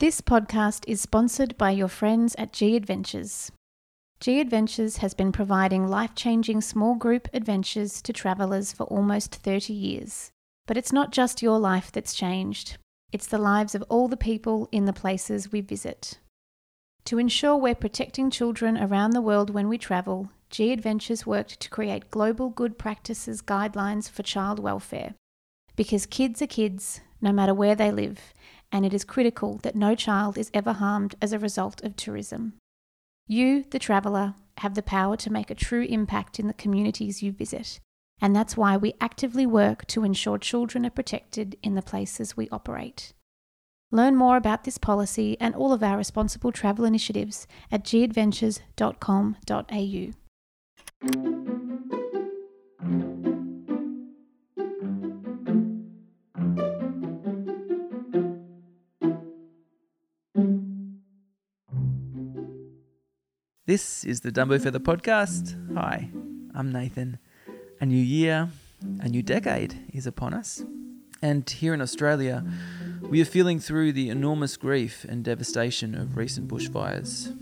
This podcast is sponsored by your friends at G Adventures. G Adventures has been providing life changing small group adventures to travellers for almost 30 years. But it's not just your life that's changed, it's the lives of all the people in the places we visit. To ensure we're protecting children around the world when we travel, G Adventures worked to create global good practices guidelines for child welfare. Because kids are kids, no matter where they live, and it is critical that no child is ever harmed as a result of tourism. You, the traveller, have the power to make a true impact in the communities you visit, and that's why we actively work to ensure children are protected in the places we operate. Learn more about this policy and all of our responsible travel initiatives at gadventures.com.au. This is the Dumbo Feather Podcast. Hi, I'm Nathan. A new year, a new decade is upon us. And here in Australia, we are feeling through the enormous grief and devastation of recent bushfires.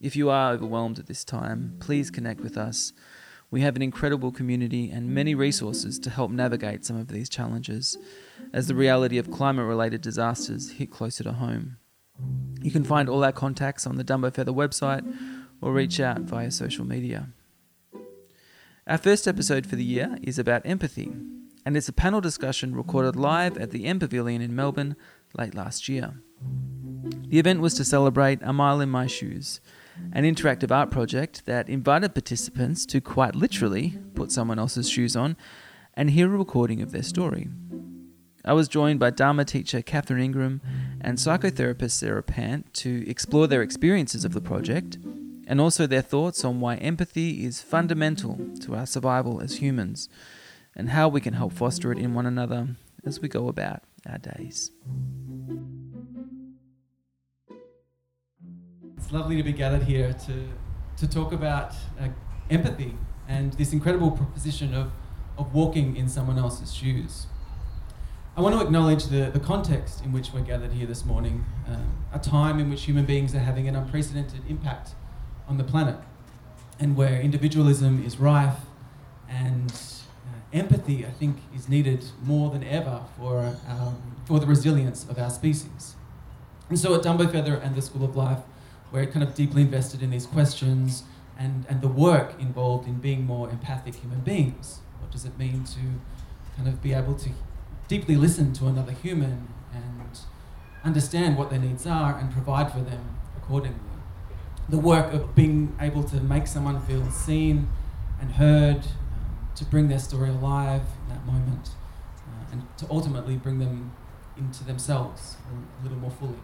If you are overwhelmed at this time, please connect with us. We have an incredible community and many resources to help navigate some of these challenges as the reality of climate related disasters hit closer to home. You can find all our contacts on the Dumbo Feather website or reach out via social media. Our first episode for the year is about empathy, and it's a panel discussion recorded live at the M Pavilion in Melbourne late last year. The event was to celebrate A Mile in My Shoes, an interactive art project that invited participants to quite literally put someone else's shoes on and hear a recording of their story. I was joined by Dharma teacher Catherine Ingram and psychotherapist Sarah Pant to explore their experiences of the project and also their thoughts on why empathy is fundamental to our survival as humans and how we can help foster it in one another as we go about our days. It's lovely to be gathered here to, to talk about uh, empathy and this incredible proposition of, of walking in someone else's shoes. I want to acknowledge the, the context in which we're gathered here this morning, uh, a time in which human beings are having an unprecedented impact on the planet, and where individualism is rife and uh, empathy, I think, is needed more than ever for, um, for the resilience of our species. And so at Dumbo Feather and the School of Life, we're kind of deeply invested in these questions and, and the work involved in being more empathic human beings. What does it mean to kind of be able to deeply listen to another human and understand what their needs are and provide for them accordingly? The work of being able to make someone feel seen and heard, um, to bring their story alive in that moment, uh, and to ultimately bring them into themselves a, little more fully.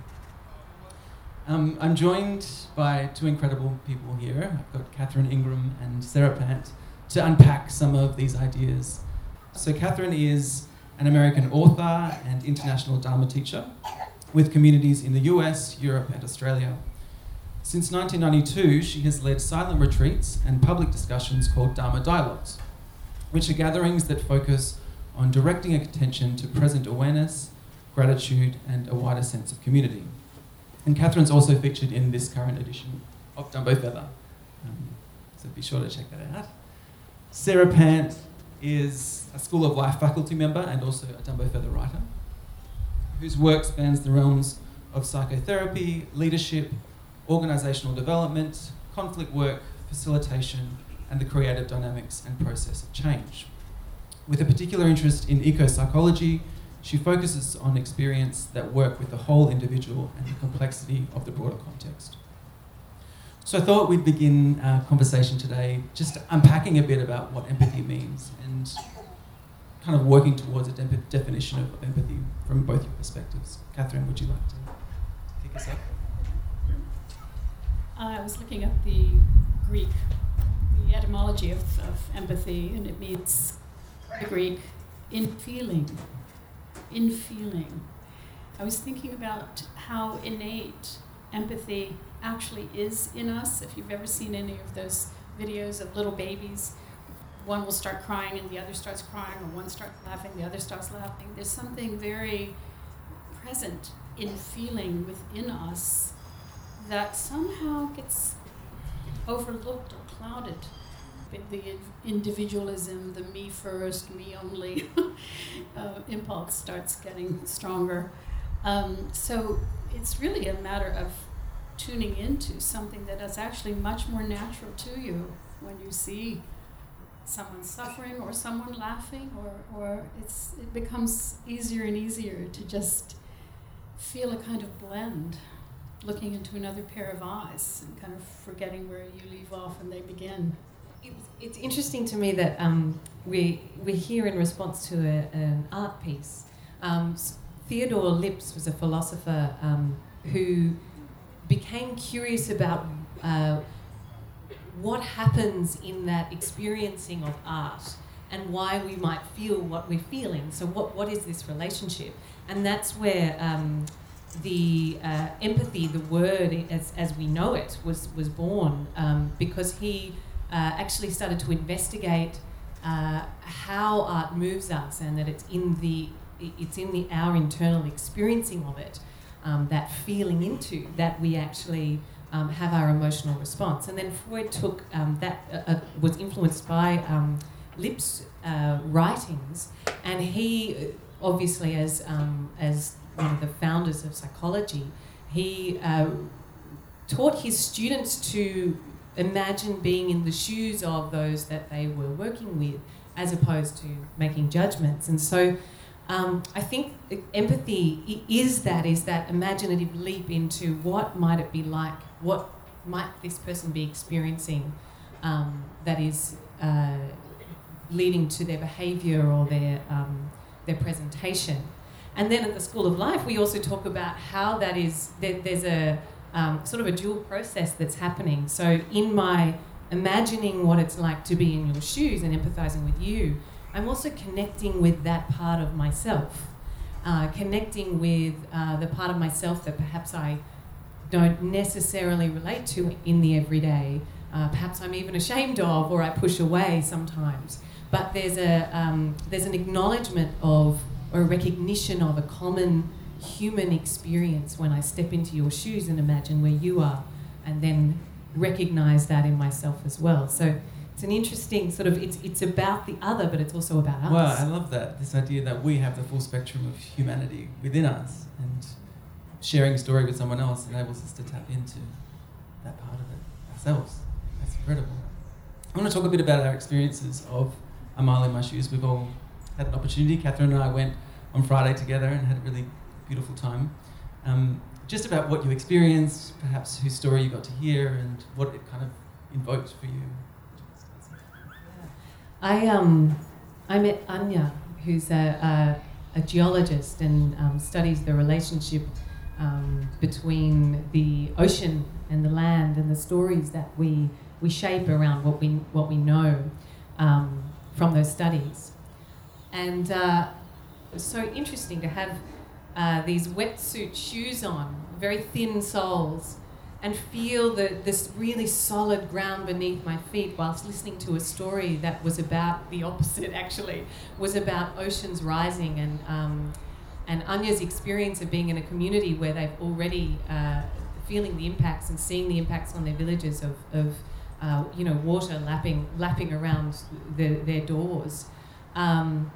Um, I'm joined by two incredible people here. I've got Catherine Ingram and Sarah Pant to unpack some of these ideas. So, Catherine is an American author and international Dharma teacher with communities in the US, Europe, and Australia. Since 1992, she has led silent retreats and public discussions called Dharma Dialogues, which are gatherings that focus on directing attention to present awareness, gratitude, and a wider sense of community. And Catherine's also featured in this current edition of Dumbo Feather. Um, so be sure to check that out. Sarah Pant is a School of Life faculty member and also a Dumbo Feather writer, whose work spans the realms of psychotherapy, leadership, organisational development, conflict work, facilitation, and the creative dynamics and process of change. With a particular interest in eco psychology, she focuses on experience that work with the whole individual and the complexity of the broader context. So I thought we'd begin our conversation today just unpacking a bit about what empathy means and kind of working towards a de- definition of empathy from both your perspectives. Catherine, would you like to kick us off? I was looking at the Greek, the etymology of, of empathy, and it means the Greek in feeling. In feeling. I was thinking about how innate empathy actually is in us. If you've ever seen any of those videos of little babies, one will start crying and the other starts crying, or one starts laughing, the other starts laughing. There's something very present in feeling within us that somehow gets overlooked or clouded. The individualism, the me first, me only uh, impulse starts getting stronger. Um, so it's really a matter of tuning into something that is actually much more natural to you when you see someone suffering or someone laughing or, or it's it becomes easier and easier to just feel a kind of blend looking into another pair of eyes and kind of forgetting where you leave off and they begin it's, it's interesting to me that um, we, we're here in response to a, an art piece um, theodore Lipps was a philosopher um, who became curious about uh, what happens in that experiencing of art and why we might feel what we're feeling. So, what, what is this relationship? And that's where um, the uh, empathy, the word as, as we know it, was, was born um, because he uh, actually started to investigate uh, how art moves us and that it's in the it's in the our internal experiencing of it um, that feeling into that we actually um, have our emotional response. And then Freud took um, that, uh, uh, was influenced by um, Lipps' uh, writings, and he obviously, as, um, as one of the founders of psychology, he uh, taught his students to imagine being in the shoes of those that they were working with as opposed to making judgments. And so um, I think empathy is that is that imaginative leap into what might it be like, what might this person be experiencing um, that is uh, leading to their behaviour or their um, their presentation. And then at the School of Life, we also talk about how that is there, there's a um, sort of a dual process that's happening. So in my imagining what it's like to be in your shoes and empathizing with you I'm also connecting with that part of myself, uh, connecting with uh, the part of myself that perhaps I don't necessarily relate to in the everyday. Uh, perhaps I'm even ashamed of, or I push away sometimes. But there's a um, there's an acknowledgement of or a recognition of a common human experience when I step into your shoes and imagine where you are, and then recognize that in myself as well. So it's an interesting sort of it's it's about the other but it's also about us. Well i love that this idea that we have the full spectrum of humanity within us and sharing a story with someone else enables us to tap into that part of it ourselves. That's incredible. I want to talk a bit about our experiences of a mile in my shoes. We've all had an opportunity. Catherine and i went on friday together and had a really beautiful time. Um, just about what you experienced perhaps whose story you got to hear and what it kind of invoked for you. I um, I met Anya, who's a, a, a geologist and um, studies the relationship um, between the ocean and the land and the stories that we we shape around what we what we know um, from those studies. And uh, it was so interesting to have uh, these wetsuit shoes on, very thin soles, and feel the, this really solid ground beneath my feet whilst listening to a story that was about the opposite actually was about oceans rising and um, and Anya's experience of being in a community where they've already uh, feeling the impacts and seeing the impacts on their villages of, of uh, you know water lapping lapping around the, their doors. Um,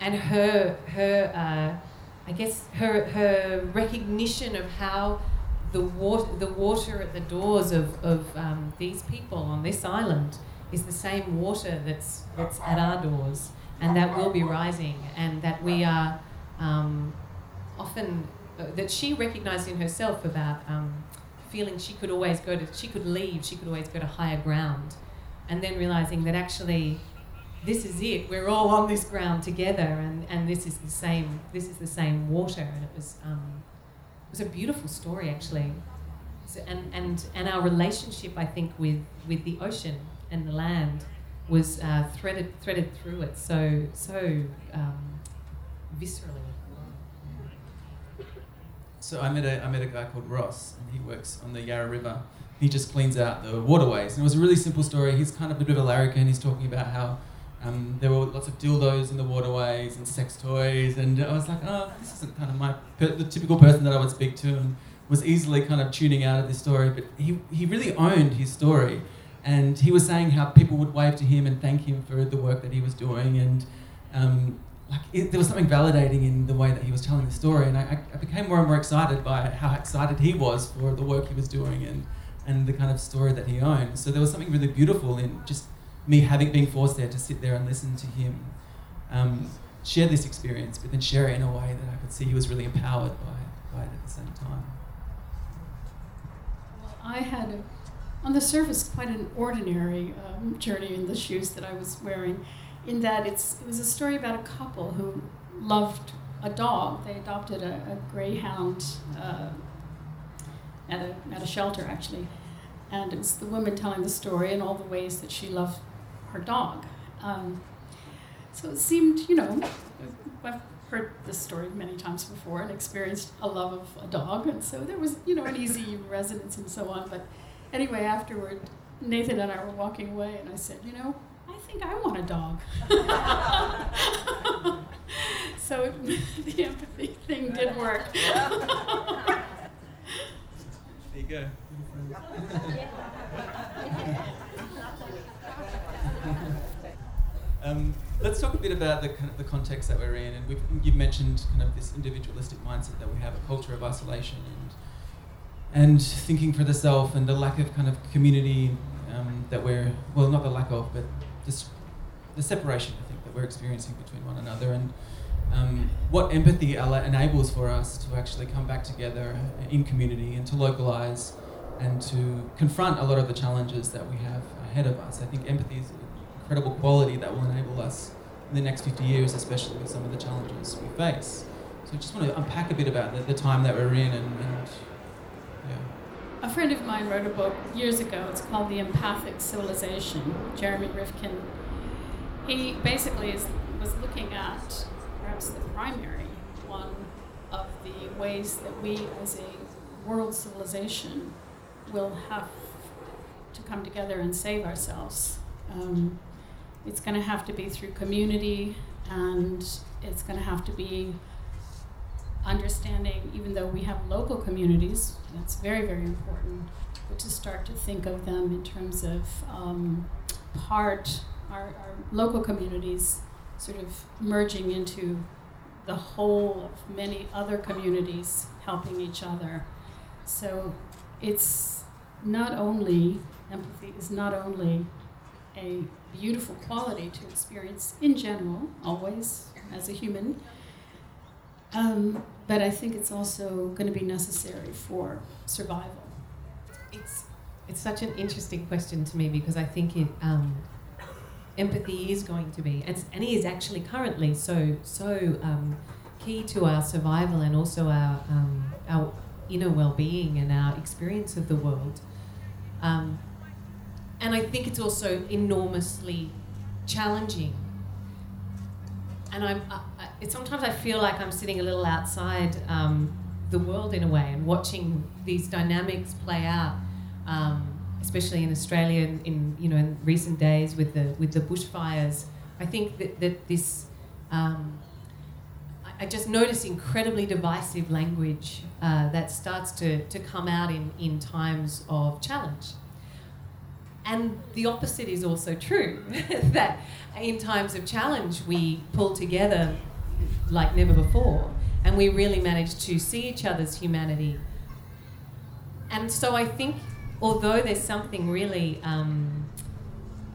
and her her uh, I guess her her recognition of how the water, the water at the doors of, of um, these people on this island is the same water that's, that's at our doors and that will be rising and that we are um, often, uh, that she recognized in herself about um, feeling she could always go to, she could leave, she could always go to higher ground and then realizing that actually this is it, we're all on this ground together and, and this is the same, this is the same water and it was, um, it was a beautiful story actually. So, and, and, and our relationship, I think, with, with the ocean and the land was uh, threaded, threaded through it so, so um, viscerally. So I met, a, I met a guy called Ross, and he works on the Yarra River. He just cleans out the waterways. And it was a really simple story. He's kind of a bit of a larrikin. He's talking about how Um, there were lots of dildos in the waterways and sex toys, and I was like, oh, this isn't kind of my per- the typical person that I would speak to, and was easily kind of tuning out of this story. But he he really owned his story, and he was saying how people would wave to him and thank him for the work that he was doing, and um, like it, there was something validating in the way that he was telling the story, and I, I became more and more excited by how excited he was for the work he was doing and and the kind of story that he owned. So there was something really beautiful in just me having been forced there to sit there and listen to him um, share this experience, but then share it in a way that I could see he was really empowered by, by it at the same time. Well, I had, a, on the surface, quite an ordinary um, journey in the shoes that I was wearing, in that it's, it was a story about a couple who loved a dog. They adopted a, a greyhound uh, at, a, at a shelter, actually. And it was the woman telling the story and all the ways that she loved her dog. Um, so it seemed, you know, I've heard this story many times before and experienced a love of a dog, and so there was, you know, an easy resonance and so on. But anyway, afterward, Nathan and I were walking away, and I said, you know, I think I want a dog. so the empathy thing did work. There you go. Um, let's talk a bit about the kind of the context that we're in, and you've mentioned kind of this individualistic mindset that we have, a culture of isolation and and thinking for the self, and the lack of kind of community um, that we're well, not the lack of, but this the separation I think that we're experiencing between one another, and um, what empathy enables for us to actually come back together in community and to localize and to confront a lot of the challenges that we have ahead of us. I think empathy is incredible quality that will enable us in the next 50 years, especially with some of the challenges we face. So I just want to unpack a bit about the, the time that we're in and, and yeah. A friend of mine wrote a book years ago. It's called The Empathic Civilization. Jeremy Rifkin. He basically is, was looking at perhaps the primary one of the ways that we as a world civilization will have to come together and save ourselves. Um, it's going to have to be through community, and it's going to have to be understanding, even though we have local communities, that's very, very important, but to start to think of them in terms of um, part, our, our local communities sort of merging into the whole of many other communities helping each other. So it's not only, empathy is not only a beautiful quality to experience in general, always as a human, um, but I think it's also going to be necessary for survival. It's it's such an interesting question to me because I think it um, empathy is going to be and, and is actually currently so so um, key to our survival and also our um, our inner well-being and our experience of the world. And I think it's also enormously challenging. And I'm, I, I, sometimes I feel like I'm sitting a little outside um, the world in a way and watching these dynamics play out, um, especially in Australia in, in, you know in recent days with the with the bushfires. I think that, that this um, I, I just notice incredibly divisive language uh, that starts to, to come out in, in times of challenge. And the opposite is also true that in times of challenge, we pull together like never before and we really manage to see each other's humanity. And so I think, although there's something really, um,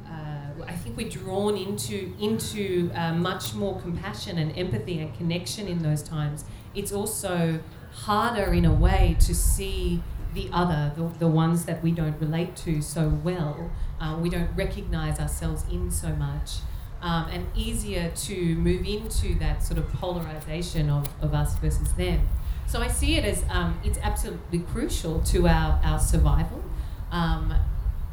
uh, I think we're drawn into, into uh, much more compassion and empathy and connection in those times, it's also harder in a way to see the other, the, the ones that we don't relate to so well, uh, we don't recognize ourselves in so much, um, and easier to move into that sort of polarization of, of us versus them. So I see it as um, it's absolutely crucial to our, our survival, um,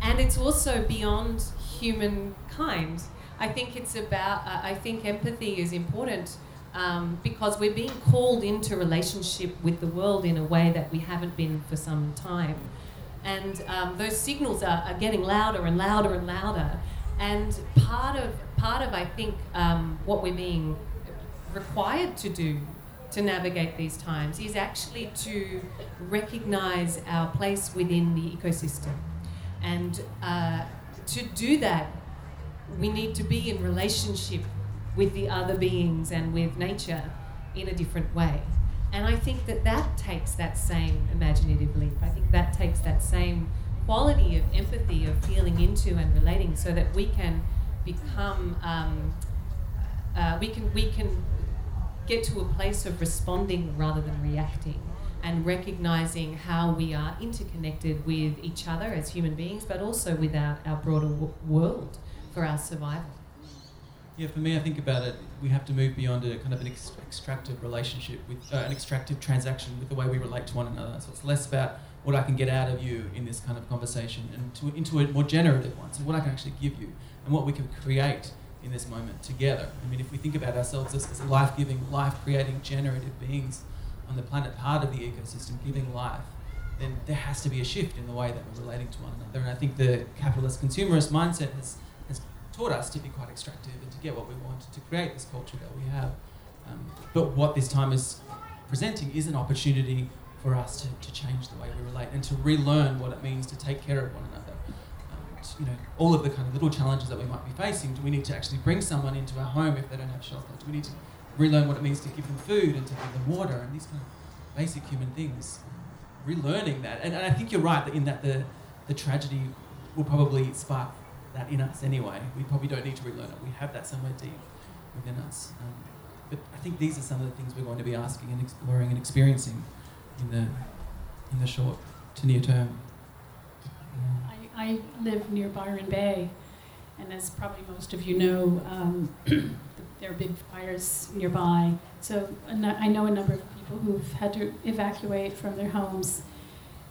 and it's also beyond humankind. I think it's about, uh, I think empathy is important um, because we're being called into relationship with the world in a way that we haven't been for some time. And um, those signals are, are getting louder and louder and louder. And part of part of, I think, um, what we're being required to do to navigate these times is actually to recognize our place within the ecosystem. And uh, to do that, we need to be in relationship with the other beings and with nature in a different way. And I think that that takes that same imaginative leap. I think that takes that same quality of empathy, of feeling into and relating, so that we can become, um, uh, we can we can get to a place of responding rather than reacting, and recognizing how we are interconnected with each other as human beings, but also with our, our broader w- world for our survival. Yeah, for me, I think about it, we have to move beyond a kind of an ex- extractive relationship with uh, an extractive transaction with the way we relate to one another. So it's less about what I can get out of you in this kind of conversation and to, into a more generative one. So what I can actually give you and what we can create in this moment together. I mean, if we think about ourselves as, as life-giving, life-creating, generative beings on the planet, part of the ecosystem, giving life, then there has to be a shift in the way that we're relating to one another. And I think the capitalist consumerist mindset has taught us to be quite extractive and to get what we want to create this culture that we have. Um, but what this time is presenting is an opportunity for us to, to change the way we relate and to relearn what it means to take care of one another. Um, you know, all of the kind of little challenges that we might be facing. Do we need to actually bring someone into our home if they don't have shelter? Do we need to relearn what it means to give them food and to give them water and these kind of basic human things? Relearning that, and, and I think you're right that in that the the tragedy will probably spark that in us anyway. We probably don't need to relearn it. We have that somewhere deep within us. Um, but I think these are some of the things we're going to be asking and exploring and experiencing in the in the short to near term. I, I live near Byron Bay, and as probably most of you know, um, there are big fires nearby. So I know a number of people who've had to evacuate from their homes,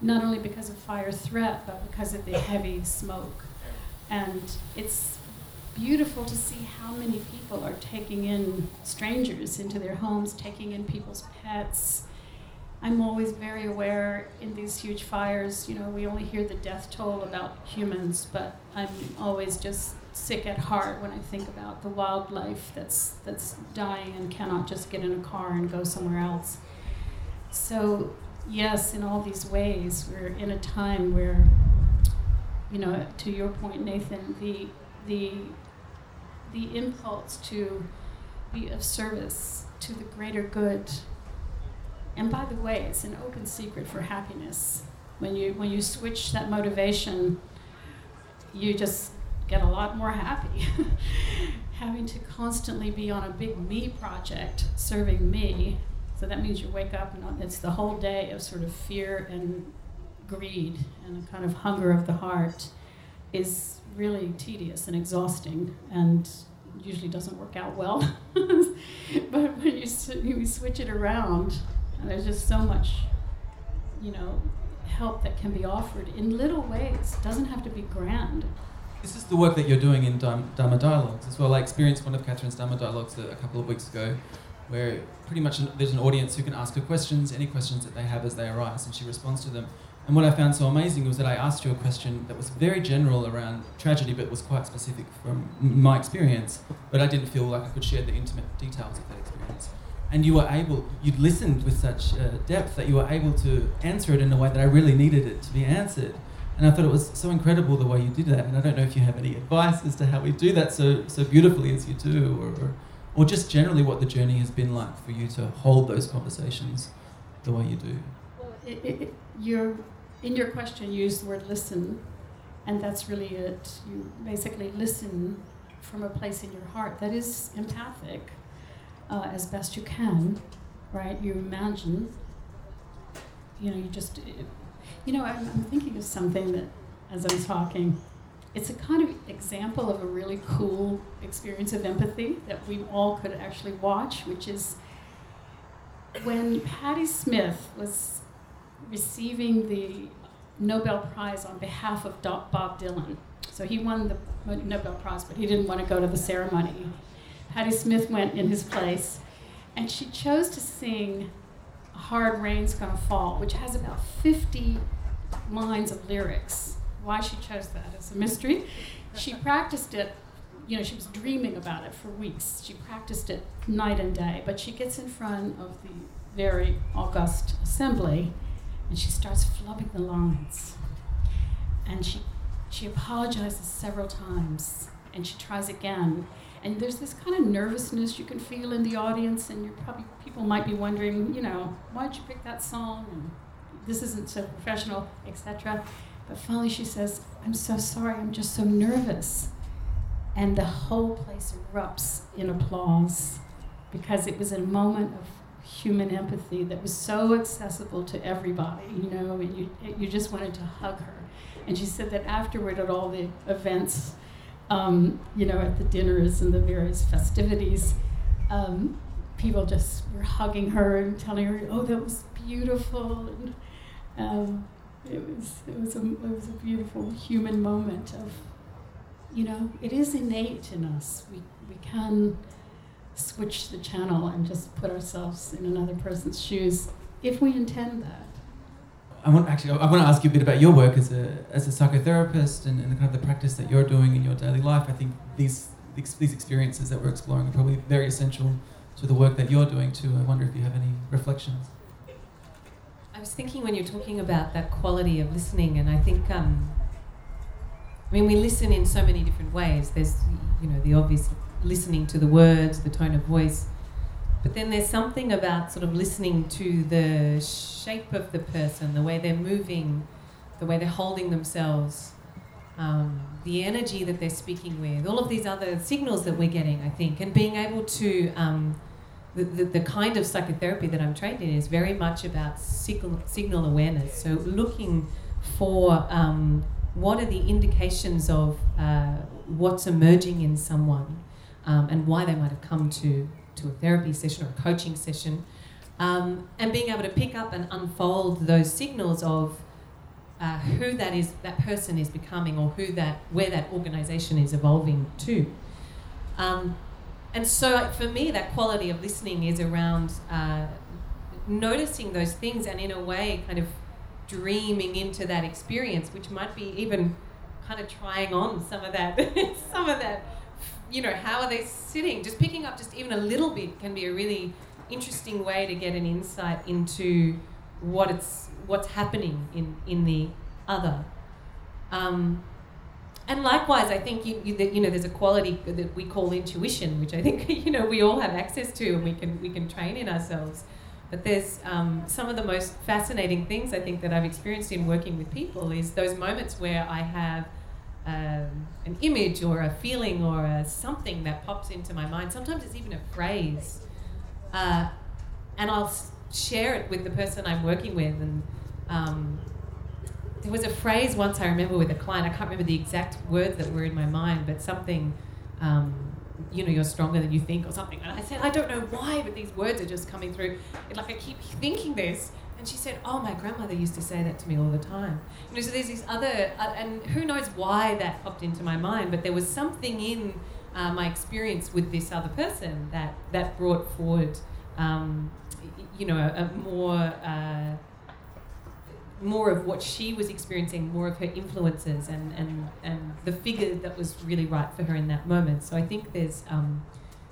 not only because of fire threat, but because of the heavy smoke and it's beautiful to see how many people are taking in strangers into their homes, taking in people's pets. I'm always very aware in these huge fires, you know, we only hear the death toll about humans, but I'm always just sick at heart when I think about the wildlife that's that's dying and cannot just get in a car and go somewhere else. So, yes, in all these ways, we're in a time where you know, to your point, Nathan, the the the impulse to be of service to the greater good. And by the way, it's an open secret for happiness. When you when you switch that motivation, you just get a lot more happy. Having to constantly be on a big me project serving me, so that means you wake up and it's the whole day of sort of fear and greed and a kind of hunger of the heart is really tedious and exhausting and usually doesn't work out well. but when you, you switch it around, there's just so much, you know, help that can be offered in little ways. It doesn't have to be grand. This is the work that you're doing in Dharma Dialogues as well. I experienced one of Catherine's Dharma Dialogues a, a couple of weeks ago, where pretty much there's an audience who can ask her questions, any questions that they have as they arise, and she responds to them. And what I found so amazing was that I asked you a question that was very general around tragedy, but was quite specific from my experience. But I didn't feel like I could share the intimate details of that experience. And you were able, you listened with such uh, depth that you were able to answer it in a way that I really needed it to be answered. And I thought it was so incredible the way you did that. And I don't know if you have any advice as to how we do that so, so beautifully as you do, or, or, or just generally what the journey has been like for you to hold those conversations the way you do. Well, it, it, you're in your question, you used the word listen, and that's really it. You basically listen from a place in your heart that is empathic uh, as best you can, right? You imagine, you know, you just, you know, I'm, I'm thinking of something that, as I'm talking, it's a kind of example of a really cool experience of empathy that we all could actually watch, which is when Patti Smith was receiving the Nobel Prize on behalf of Bob Dylan. So he won the Nobel Prize, but he didn't want to go to the ceremony. Patti Smith went in his place, and she chose to sing Hard Rain's Gonna Fall, which has about 50 lines of lyrics. Why she chose that is a mystery. She practiced it you know, she was dreaming about it for weeks. She practiced it night and day, but she gets in front of the very august assembly and she starts flubbing the lines. And she, she apologizes several times and she tries again. And there's this kind of nervousness you can feel in the audience, and you're probably people might be wondering, you know, why'd you pick that song? And this isn't so professional, etc. But finally, she says, "I'm so sorry. I'm just so nervous." And the whole place erupts in applause because it was a moment of human empathy that was so accessible to everybody, you know, and you, you just wanted to hug her. And she said that afterward at all the events, um, you know, at the dinners and the various festivities, um, people just were hugging her and telling her, "Oh, that was beautiful." And um, it was it was a it was a beautiful human moment of, you know, it is innate in us. We we can switch the channel and just put ourselves in another person's shoes if we intend that. I want actually I want to ask you a bit about your work as a as a psychotherapist and, and the kind of the practice that you're doing in your daily life. I think these these experiences that we're exploring are probably very essential to the work that you're doing too. I wonder if you have any reflections. I was thinking when you're talking about that quality of listening, and I think, um, I mean, we listen in so many different ways. There's, you know, the obvious listening to the words, the tone of voice, but then there's something about sort of listening to the shape of the person, the way they're moving, the way they're holding themselves, um, the energy that they're speaking with, all of these other signals that we're getting, I think, and being able to. Um, the, the, the, kind of psychotherapy that I'm trained in is very much about signal, signal awareness. So, looking for um, what are the indications of uh, what's emerging in someone um, and why they might have come to to a therapy session or a coaching session, um, and being able to pick up and unfold those signals of uh, who that is, that person is becoming, or who that, where that organisation is evolving to. Um, and so, for me, that quality of listening is around uh, noticing those things, and in a way, kind of dreaming into that experience, which might be even kind of trying on some of that, some of that you know, how are they sitting? Just picking up just even a little bit can be a really interesting way to get an insight into what it's what's happening in in the other. Um, and likewise, I think you, you, you know there's a quality that we call intuition, which I think you know we all have access to, and we can we can train in ourselves. But there's um, some of the most fascinating things I think that I've experienced in working with people is those moments where I have um, an image or a feeling or a something that pops into my mind. Sometimes it's even a phrase. Uh, and I'll share it with the person I'm working with. And um, there was a phrase once I remember with a client, I can't remember the exact words that were in my mind, but something, um, you know, you're stronger than you think or something. And I said, I don't know why, but these words are just coming through. like I keep thinking this. And she said, "Oh, my grandmother used to say that to me all the time." You know, so there's these other, uh, and who knows why that popped into my mind, but there was something in uh, my experience with this other person that that brought forward, um, you know, a, more. Uh, more of what she was experiencing, more of her influences, and, and, and the figure that was really right for her in that moment. So I think there's um,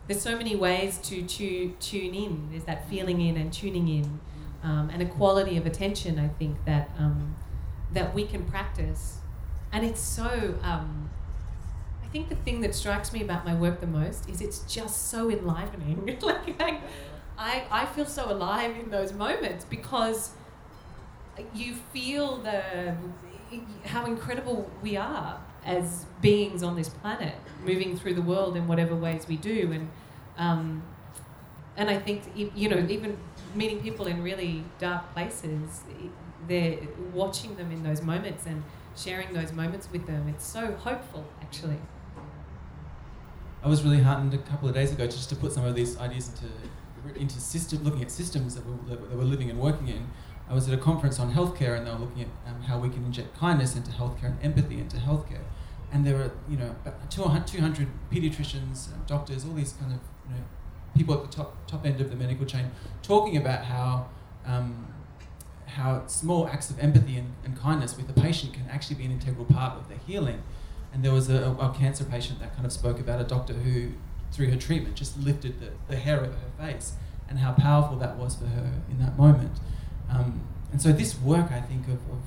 there's so many ways to, to tune in. There's that feeling in and tuning in um, and a quality of attention, I think, that, um, that we can practice. And it's so, um, I think the thing that strikes me about my work the most is it's just so enlivening. like, I, I, I feel so alive in those moments because you feel the how incredible we are as beings on this planet, moving through the world in whatever ways we do, and um, and I think you know mm. even meeting people in really dark places, they're watching them in those moments and sharing those moments with them. It's so hopeful, actually. I was really heartened a couple of days ago just to put some of these ideas into into system, looking at systems that we're, that we're living and working in. I was at a conference on healthcare, and they were looking at um, how we can inject kindness into healthcare and empathy into healthcare. And there were, you know, uh, 200 pediatricians, um, doctors, all these kind of, you know, people at the top top end of the medical chain talking about how um, how small acts of empathy and, and kindness with the patient can actually be an integral part of their healing. And there was a, a cancer patient that kind of spoke about a doctor who, through her treatment, just lifted the, the hair over her face and how powerful that was for her in that moment. Um, and so this work, I think, of, of,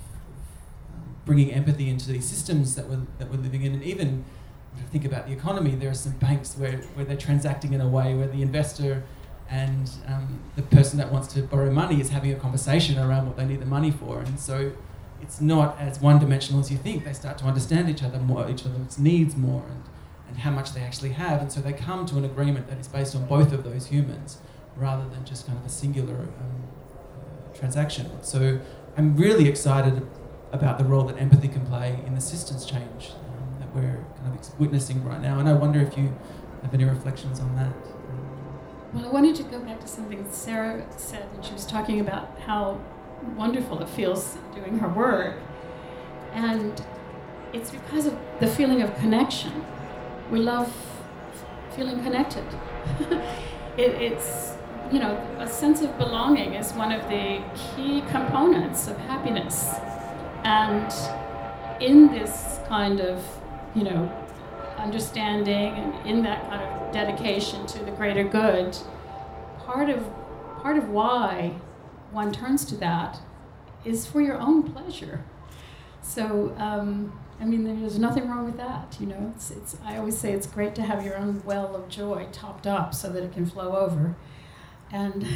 um, bringing empathy into these systems that we're, that we're living in, and even think about the economy, there are some banks where, where they're transacting in a way where the investor and um, the person that wants to borrow money is having a conversation around what they need the money for. And so it's not as one dimensional as you think. They start to understand each other more, each other's needs more, and, and how much they actually have. And so they come to an agreement that is based on both of those humans rather than just kind of a singular um, uh, transaction. So I'm really excited about the role that empathy can play in the systems change we're kind of witnessing right now. And I wonder if you have any reflections on that. Well, I wanted to go back to something Sarah said when she was talking about how wonderful it feels doing her work. And it's because of the feeling of connection. We love feeling connected. it, it's, you know, a sense of belonging is one of the key components of happiness. And in this kind of, you know, understanding and in that kind of dedication to the greater good, part of part of why one turns to that is for your own pleasure. So, um, I mean, there's nothing wrong with that. You know, it's, it's, I always say it's great to have your own well of joy topped up so that it can flow over. And,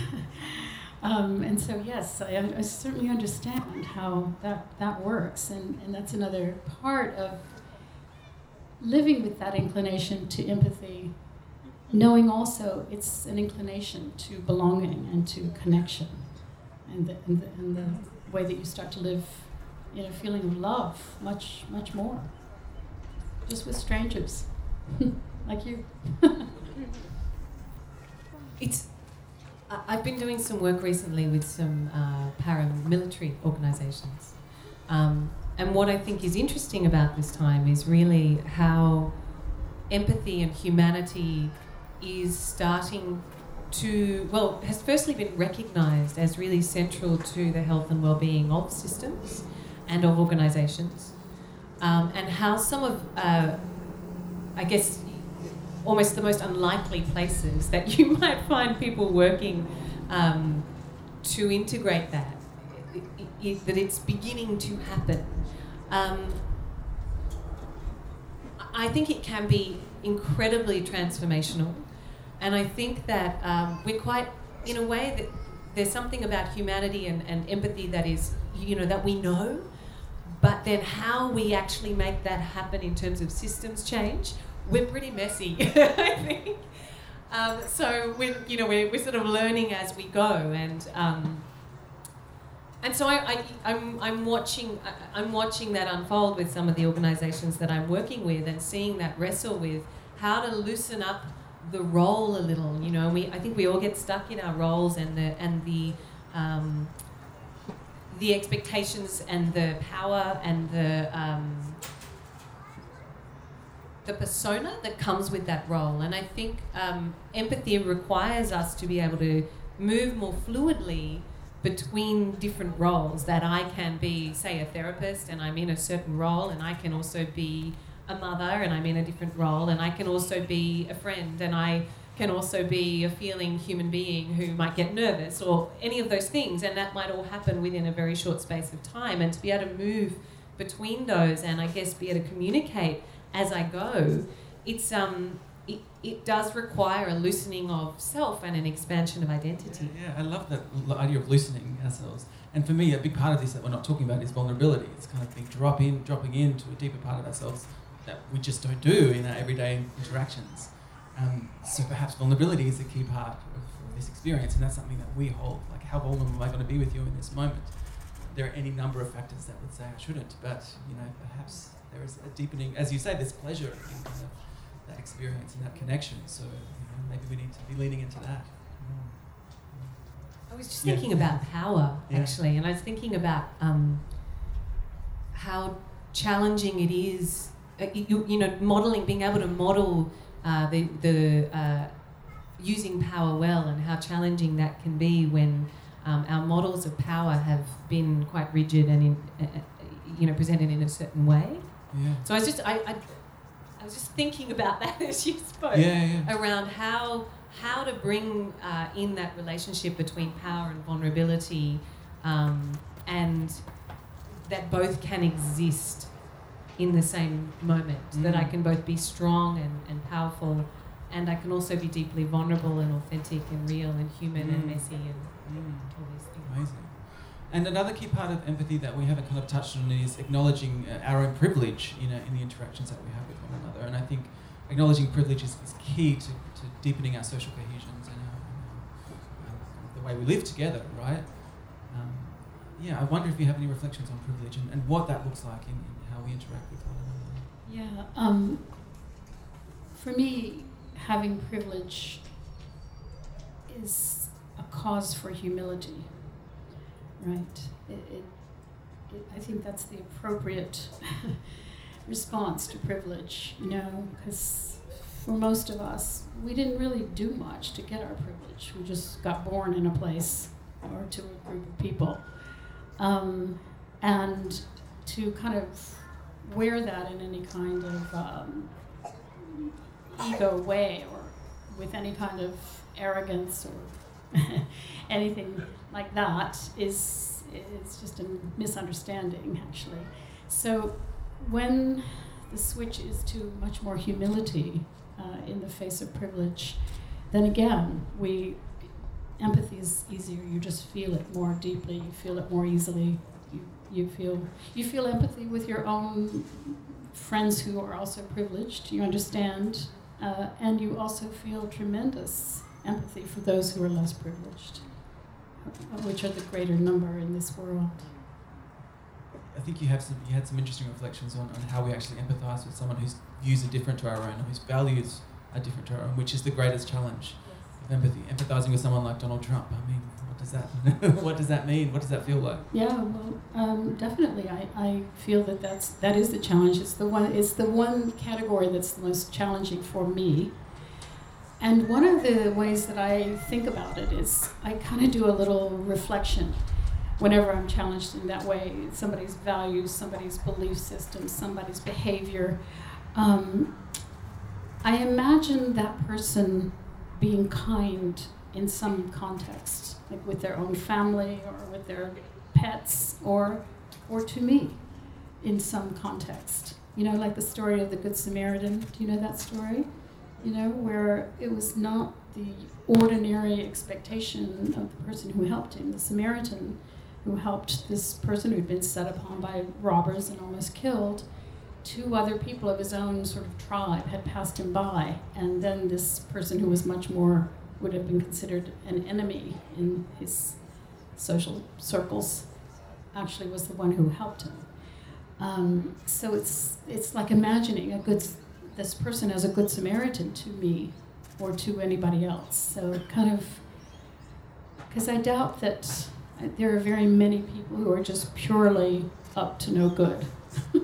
um, and so, yes, I, I certainly understand how that, that works. And, and that's another part of living with that inclination to empathy, knowing also it's an inclination to belonging and to connection and the, and the, and the way that you start to live in a feeling of love much, much more. Just with strangers, like you. it's. I've been doing some work recently with some uh, paramilitary organisations, um, and what I think is interesting about this time is really how empathy and humanity is starting to, well, has firstly been recognised as really central to the health and well-being of systems and of organisations, um, and how some of, uh, I guess, almost the most unlikely places that you might find people working um, to integrate that, it, that it's beginning to happen. Um, I think it can be incredibly transformational and I think that um, we're quite, in a way, that there's something about humanity and, and empathy that is, you know, that we know, but then how we actually make that happen in terms of systems change, we're pretty messy, I think. Um, so we're, you know, we're, we're sort of learning as we go, and um, and so I, I, I'm, I'm watching I'm watching that unfold with some of the organisations that I'm working with, and seeing that wrestle with how to loosen up the role a little. You know, we I think we all get stuck in our roles and the and the um, the expectations and the power and the um, the persona that comes with that role. And I think um, empathy requires us to be able to move more fluidly between different roles. That I can be, say, a therapist, and I'm in a certain role, and I can also be a mother and I'm in a different role, and I can also be a friend and I can also be a feeling human being who might get nervous or any of those things, and that might all happen within a very short space of time. And to be able to move between those and I guess be able to communicate as I go, it's um it, it does require a loosening of self and an expansion of identity. Yeah, I love that idea of loosening ourselves. And for me, a big part of this that we're not talking about is vulnerability. It's kind of being drop in, dropping into a deeper part of ourselves that we just don't do in our everyday interactions. Um, so perhaps vulnerability is a key part of, of, this experience, and that's something that we hold. Like, how vulnerable am I going to be with you in this moment? There are any number of factors that would say I shouldn't, but you know, perhaps there is a deepening, as you say, this pleasure in kind of that experience and that connection. So you know, maybe we need to be leaning into that. I was just yeah. thinking about power actually, yeah. and I was thinking about um, how challenging it is uh, you, you know, modeling, being able to model uh, the, the uh, using power well and how challenging that can be when um, our models of power have been quite rigid and in, uh, uh you know presented in a certain way. Yeah. So I was just I, I, I was just thinking about that as you spoke. Yeah, yeah. Around how how to bring uh, in that relationship between power and vulnerability, um, and that both can exist in the same moment. That I Mm. can both be strong and, and powerful, and I can also be deeply vulnerable and authentic and real and human and Mm. messy and Mm. all these things. Amazing. And another key part of empathy that we haven't kind of touched on is acknowledging uh, our own privilege, you know, in the interactions that we have with one another. And I think acknowledging privilege is, is key to, to deepening our social cohesions and our, the way we live together, right? Um, yeah, I wonder if you have any reflections on privilege and, and what that looks like in, in how we interact with one another. Yeah. Um, for me, having privilege is a cause for humility, right? It, it, it, I think that's the appropriate response to privilege, you know, because for most of us, we didn't really do much to get our privilege. We just got born in a place or to a group of people. Um, and to kind of wear that in any kind of um, ego way or with any kind of arrogance or anything like that is is just a misunderstanding actually. So when the switch is to much more humility uh, in the face of privilege, then again we empathy is easier. You just feel it more deeply. You feel it more easily. You, you feel you feel empathy with your own friends who are also privileged. You understand, uh, and you also feel tremendous empathy for those who are less privileged, which are the greater number in this world. I think you have some, you had some interesting reflections on, on how we actually empathise with someone whose views are different to our own, or whose values are different to our own, which is the greatest challenge of empathy. Empathizing with someone like Donald Trump. I mean, what does that what does that mean? What does that feel like? Yeah, well, um, definitely. I, I feel that that's that is the challenge. It's the one. It's the one category that's the most challenging for me. And one of the ways that I think about it is I kind of do a little reflection whenever I'm challenged in that way. Somebody's values, somebody's belief system, somebody's behavior. Um, I imagine that person being kind in some context, like with their own family or with their pets or or to me in some context. You know, like the story of the Good Samaritan. Do you know that story? You know, where it was not the ordinary expectation of the person who helped him, the Samaritan who helped this person who'd been set upon by robbers and almost killed. Two other people of his own sort of tribe had passed him by, and then this person who was much more would have been considered an enemy in his social circles actually was the one who helped him. Um, so it's it's like imagining a good this person as a good Samaritan to me or to anybody else. So kind of because I doubt that uh, there are very many people who are just purely up to no good. you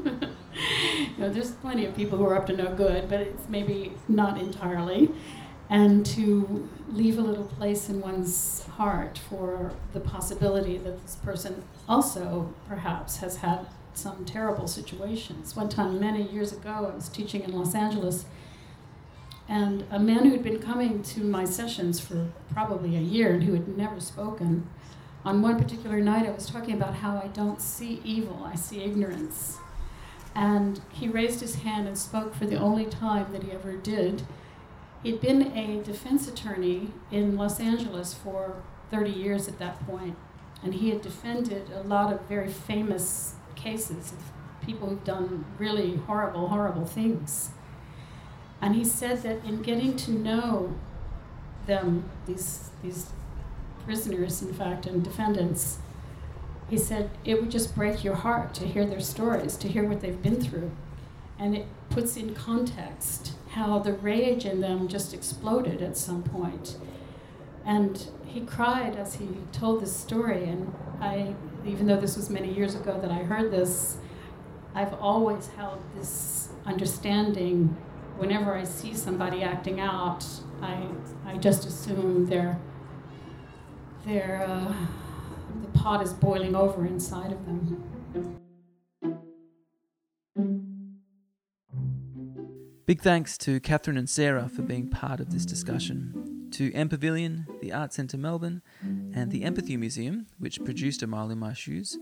know, there's plenty of people who are up to no good, but it's maybe not entirely. And to leave a little place in one's heart for the possibility that this person also perhaps has had some terrible situations. One time, many years ago, I was teaching in Los Angeles, and a man who'd been coming to my sessions for probably a year and who had never spoken, on one particular night, I was talking about how I don't see evil, I see ignorance. And he raised his hand and spoke for the only time that he ever did. He'd been a defense attorney in Los Angeles for 30 years at that point, and he had defended a lot of very famous cases of people who've done really horrible, horrible things. And he said that in getting to know them, these, these prisoners, in fact, and defendants, he said it would just break your heart to hear their stories, to hear what they've been through. And it puts in context how the rage in them just exploded at some point. And he cried as he told this story. And I, even though this was many years ago that I heard this, I've always held this understanding whenever I see somebody acting out, I, I just assume they're, they're, uh, the pot is boiling over inside of them. Big thanks to Catherine and Sarah for being part of this discussion, to M Pavilion, the Art Centre Melbourne, and the Empathy Museum, which produced A Mile in My Shoes,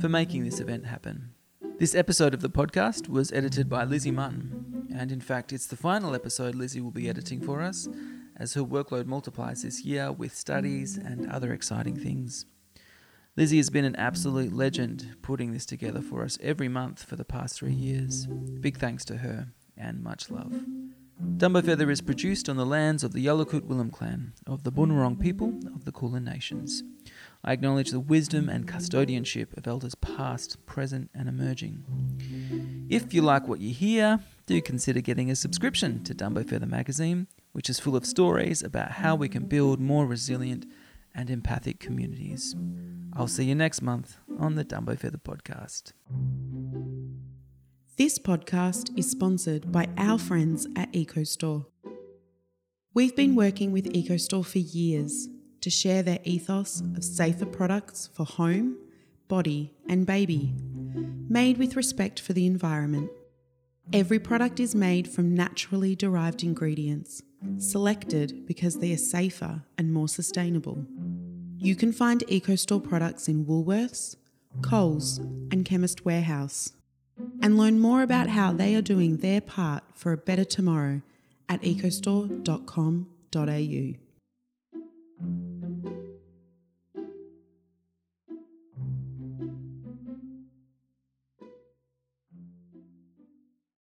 for making this event happen. This episode of the podcast was edited by Lizzie Mutton, and in fact, it's the final episode Lizzie will be editing for us, as her workload multiplies this year with studies and other exciting things. Lizzie has been an absolute legend putting this together for us every month for the past three years. Big thanks to her and much love. Dumbo Feather is produced on the lands of the Yalukit Willem clan, of the Bunurong people of the Kulin Nations. I acknowledge the wisdom and custodianship of elders past, present, and emerging. If you like what you hear, do consider getting a subscription to Dumbo Feather magazine, which is full of stories about how we can build more resilient and empathic communities. I'll see you next month on the Dumbo Feather podcast. This podcast is sponsored by our friends at EcoStore. We've been working with EcoStore for years to share their ethos of safer products for home, body, and baby, made with respect for the environment. Every product is made from naturally derived ingredients, selected because they are safer and more sustainable. You can find EcoStore products in Woolworths, Coles, and Chemist Warehouse. And learn more about how they are doing their part for a better tomorrow at ecostore.com.au.